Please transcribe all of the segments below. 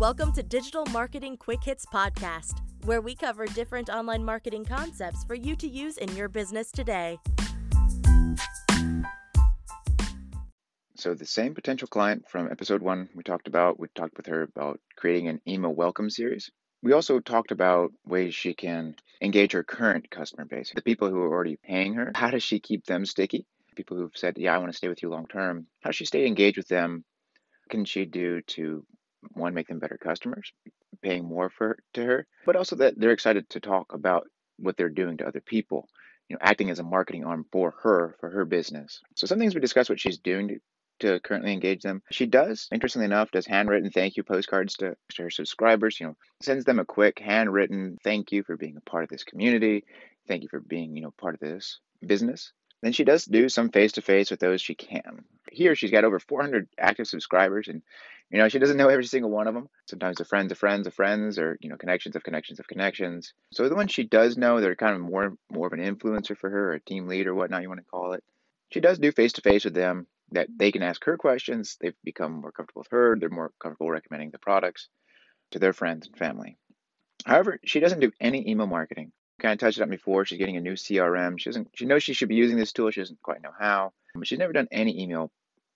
Welcome to Digital Marketing Quick Hits Podcast, where we cover different online marketing concepts for you to use in your business today. So, the same potential client from episode one we talked about, we talked with her about creating an email welcome series. We also talked about ways she can engage her current customer base, the people who are already paying her. How does she keep them sticky? People who've said, Yeah, I want to stay with you long term. How does she stay engaged with them? What can she do to one, make them better customers, paying more for to her, but also that they're excited to talk about what they're doing to other people, you know, acting as a marketing arm for her, for her business. So some things we discuss what she's doing to, to currently engage them. She does, interestingly enough, does handwritten thank you postcards to, to her subscribers, you know, sends them a quick handwritten thank you for being a part of this community. Thank you for being, you know, part of this business. Then she does do some face to face with those she can. Here, she's got over 400 active subscribers, and you know, she doesn't know every single one of them. Sometimes the friends of friends of friends, or you know, connections of connections of connections. So the ones she does know, they're kind of more more of an influencer for her, or a team lead, or whatnot you want to call it. She does do face to face with them. That they can ask her questions. They've become more comfortable with her. They're more comfortable recommending the products to their friends and family. However, she doesn't do any email marketing. Kind of touched on before. She's getting a new CRM. She doesn't. She knows she should be using this tool. She doesn't quite know how. But she's never done any email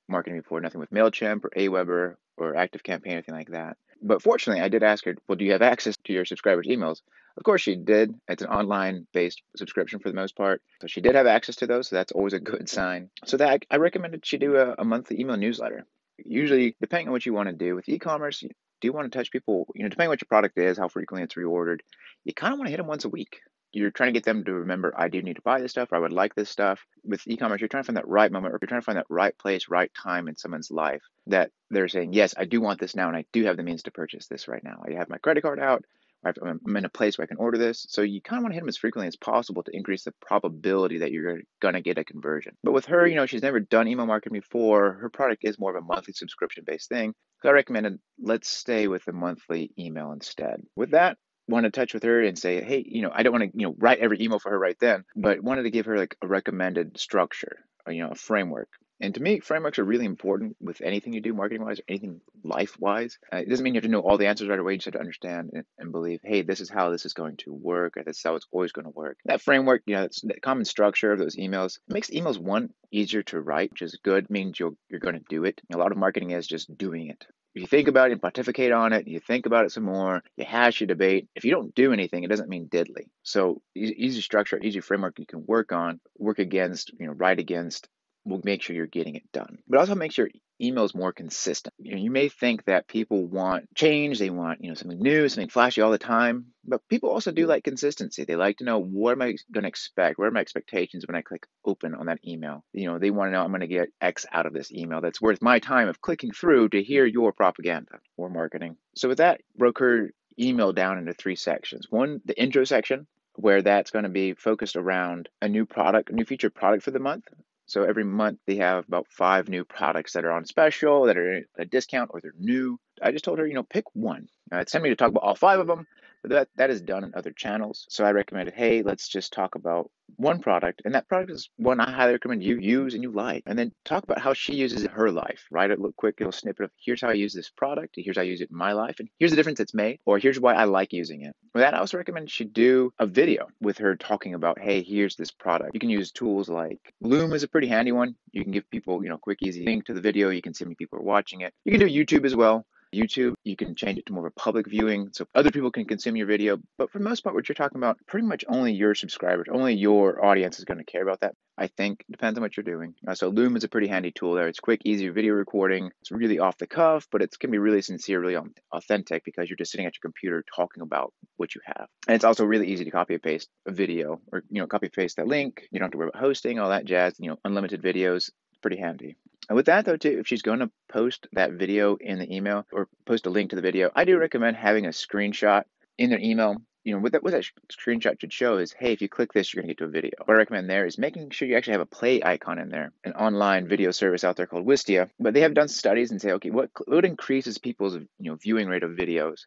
marketing before. Nothing with Mailchimp or Aweber or ActiveCampaign, or anything like that. But fortunately, I did ask her, well, do you have access to your subscribers' emails? Of course, she did. It's an online based subscription for the most part. So she did have access to those. So that's always a good sign. So that I recommended she do a, a monthly email newsletter. Usually, depending on what you want to do with e commerce, do you want to touch people, you know, depending on what your product is, how frequently it's reordered, you kind of want to hit them once a week you're trying to get them to remember I do need to buy this stuff or I would like this stuff. With e-commerce, you're trying to find that right moment or you're trying to find that right place, right time in someone's life that they're saying, yes, I do want this now and I do have the means to purchase this right now. I have my credit card out. I'm in a place where I can order this. So you kind of want to hit them as frequently as possible to increase the probability that you're going to get a conversion. But with her, you know, she's never done email marketing before. Her product is more of a monthly subscription based thing. So I recommended let's stay with the monthly email instead. With that, want to touch with her and say, hey, you know, I don't want to, you know, write every email for her right then, but wanted to give her like a recommended structure, or, you know, a framework. And to me, frameworks are really important with anything you do, marketing wise, or anything life wise. Uh, it doesn't mean you have to know all the answers right away. You just have to understand and, and, believe, hey, this is how this is going to work, or this is how it's always going to work. That framework, you know, the common structure of those emails makes emails one easier to write, which is good, means you're, you're going to do it. A lot of marketing is just doing it If you think about it and pontificate on it, you think about it some more, you hash your debate. If you don't do anything, it doesn't mean diddly. So easy structure, easy framework you can work on, work against, you know, write against, will make sure you're getting it done. But also make sure emails more consistent. You, know, you may think that people want change, they want you know something new, something flashy all the time, but people also do like consistency. They like to know what am I going to expect? What are my expectations when I click open on that email? You know, they want to know I'm going to get X out of this email that's worth my time of clicking through to hear your propaganda or marketing. So with that, broke her email down into three sections. One, the intro section, where that's going to be focused around a new product, a new featured product for the month. So every month they have about five new products that are on special, that are at a discount, or they're new. I just told her, you know, pick one. Uh, it's time me to talk about all five of them, that, that is done in other channels. So I recommended, hey, let's just talk about one product. And that product is one I highly recommend you use and you like. And then talk about how she uses it in her life. Write a little quick little snippet of here's how I use this product, here's how I use it in my life, and here's the difference it's made, or here's why I like using it. With that, I also recommend she do a video with her talking about, hey, here's this product. You can use tools like Loom is a pretty handy one. You can give people, you know, quick, easy link to the video. You can see how many people are watching it. You can do YouTube as well. YouTube, you can change it to more of a public viewing so other people can consume your video. But for the most part, what you're talking about, pretty much only your subscribers, only your audience is going to care about that. I think depends on what you're doing. Uh, so Loom is a pretty handy tool there. It's quick, easy video recording. It's really off the cuff, but it can be really sincere, really authentic because you're just sitting at your computer talking about what you have. And it's also really easy to copy and paste a video or you know copy paste that link. You don't have to worry about hosting, all that jazz. You know, unlimited videos. Pretty handy. And with that, though, too, if she's going to post that video in the email or post a link to the video, I do recommend having a screenshot in their email. You know, what that, what that screenshot should show is, hey, if you click this, you're going to get to a video. What I recommend there is making sure you actually have a play icon in there, an online video service out there called Wistia. But they have done studies and say, okay, what, what increases people's you know viewing rate of videos?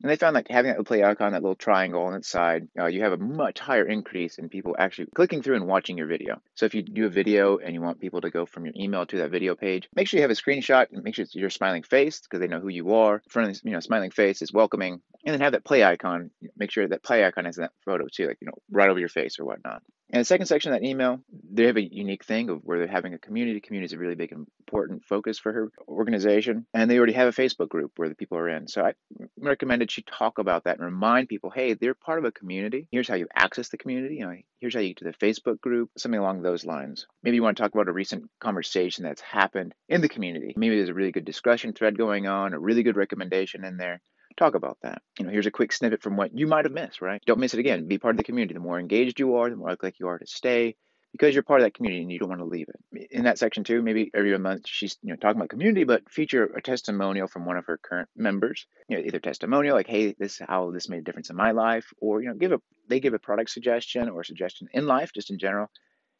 And they found like having that play icon, that little triangle on its side, uh, you have a much higher increase in people actually clicking through and watching your video. So if you do a video and you want people to go from your email to that video page, make sure you have a screenshot and make sure it's your smiling face because they know who you are. Front you know, smiling face is welcoming. And then have that play icon. Make sure that play icon is in that photo too, like, you know, right over your face or whatnot. And the second section of that email, they have a unique thing of where they're having a community. Community is a really big important focus for her organization. And they already have a Facebook group where the people are in. So I recommended she talk about that and remind people, hey, they're part of a community. Here's how you access the community. You know, here's how you get to the Facebook group, something along those lines. Maybe you want to talk about a recent conversation that's happened in the community. Maybe there's a really good discussion thread going on, a really good recommendation in there talk about that. You know, here's a quick snippet from what you might have missed, right? Don't miss it again. Be part of the community. The more engaged you are, the more likely you are to stay because you're part of that community and you don't want to leave it. In that section too, maybe every month she's you know talking about community, but feature a testimonial from one of her current members. You know, either testimonial like, hey, this is how this made a difference in my life, or you know, give a they give a product suggestion or a suggestion in life, just in general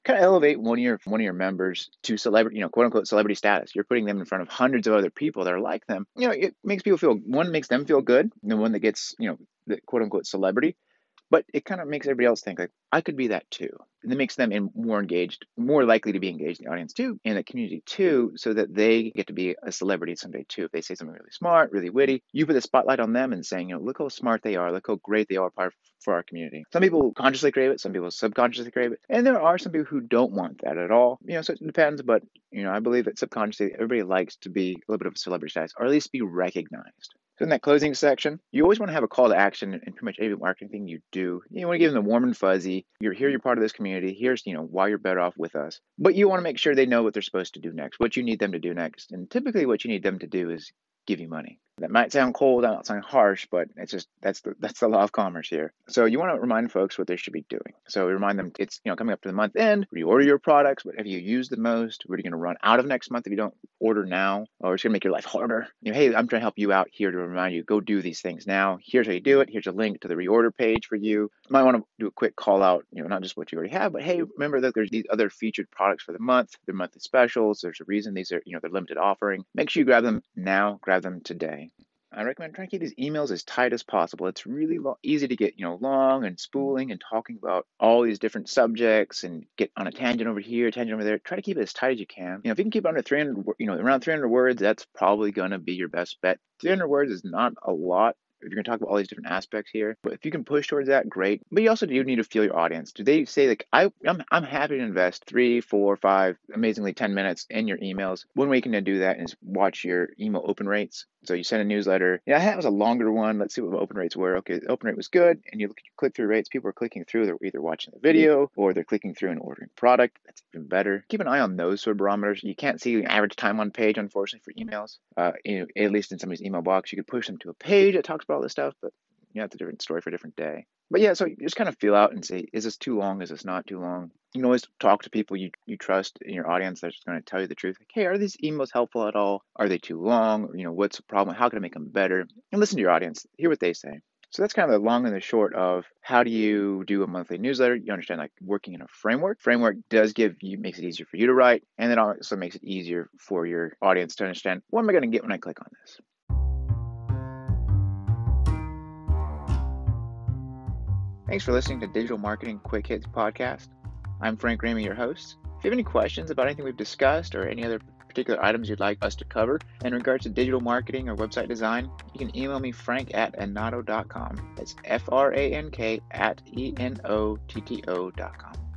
kind of elevate one of your one of your members to celebrity, you know, quote unquote celebrity status. You're putting them in front of hundreds of other people that are like them. You know, it makes people feel one makes them feel good, the one that gets, you know, the quote unquote celebrity, but it kind of makes everybody else think like I could be that too. And it makes them in, more engaged, more likely to be engaged in the audience too, in the community too, so that they get to be a celebrity someday too. If they say something really smart, really witty, you put the spotlight on them and saying, you know, look how smart they are, look how great they are for our community. Some people consciously crave it, some people subconsciously crave it, and there are some people who don't want that at all. You know, so it depends, but you know, I believe that subconsciously everybody likes to be a little bit of a celebrity status, or at least be recognized. So in that closing section, you always want to have a call to action in pretty much every marketing thing you do. You want to give them the warm and fuzzy. You're here, you're part of this community. Here's, you know, why you're better off with us. But you want to make sure they know what they're supposed to do next, what you need them to do next. And typically what you need them to do is give you money. That might sound cold, that might sound harsh, but it's just that's the that's the law of commerce here. So you want to remind folks what they should be doing. So we remind them it's you know coming up to the month end, reorder your products, what have you used the most, what are you going to run out of next month if you don't order now, or it's going to make your life harder. You know, hey, I'm trying to help you out here to remind you, go do these things now. Here's how you do it. Here's a link to the reorder page for you. You might want to do a quick call out, you know, not just what you already have, but hey, remember that there's these other featured products for the month. They're monthly specials. There's a reason these are, you know, they're limited offering. Make sure you grab them now, grab them today. I recommend trying to keep these emails as tight as possible. It's really lo- easy to get, you know, long and mm-hmm. spooling and talking about all these different subjects and get on a tangent over here, tangent over there. Try to keep it as tight as you can. You know, if you can keep it under 300, you know, around 300 words, that's probably going to be your best bet. 300 words is not a lot if you're going to talk about all these different aspects here. But if you can push towards that, great. But you also do need to feel your audience. Do they say like I I'm, I'm happy to invest three, four, five, amazingly ten minutes in your emails? One way you can do that is watch your email open rates. So you send a newsletter. Yeah, that was a longer one. Let's see what open rates were. Okay, the open rate was good, and you look at your click through rates. People are clicking through. They're either watching the video or they're clicking through and ordering product. That's even better. Keep an eye on those sort of barometers. You can't see the average time on page, unfortunately, for emails. Uh, you know, at least in somebody's email box, you could push them to a page that talks about all this stuff, but know, it's a different story for a different day. But yeah, so you just kind of feel out and say, is this too long? Is this not too long? You can always talk to people you, you trust in your audience that's going to tell you the truth. Like, hey, are these emails helpful at all? Are they too long? Or, you know, what's the problem? How can I make them better? And listen to your audience, hear what they say. So that's kind of the long and the short of how do you do a monthly newsletter? You understand like working in a framework. Framework does give you makes it easier for you to write, and it also makes it easier for your audience to understand what am I going to get when I click on this. Thanks for listening to Digital Marketing Quick Hits podcast. I'm Frank Ramey, your host. If you have any questions about anything we've discussed or any other particular items you'd like us to cover in regards to digital marketing or website design, you can email me frank at enotto.com. That's F R A N K at E N O T T O.com.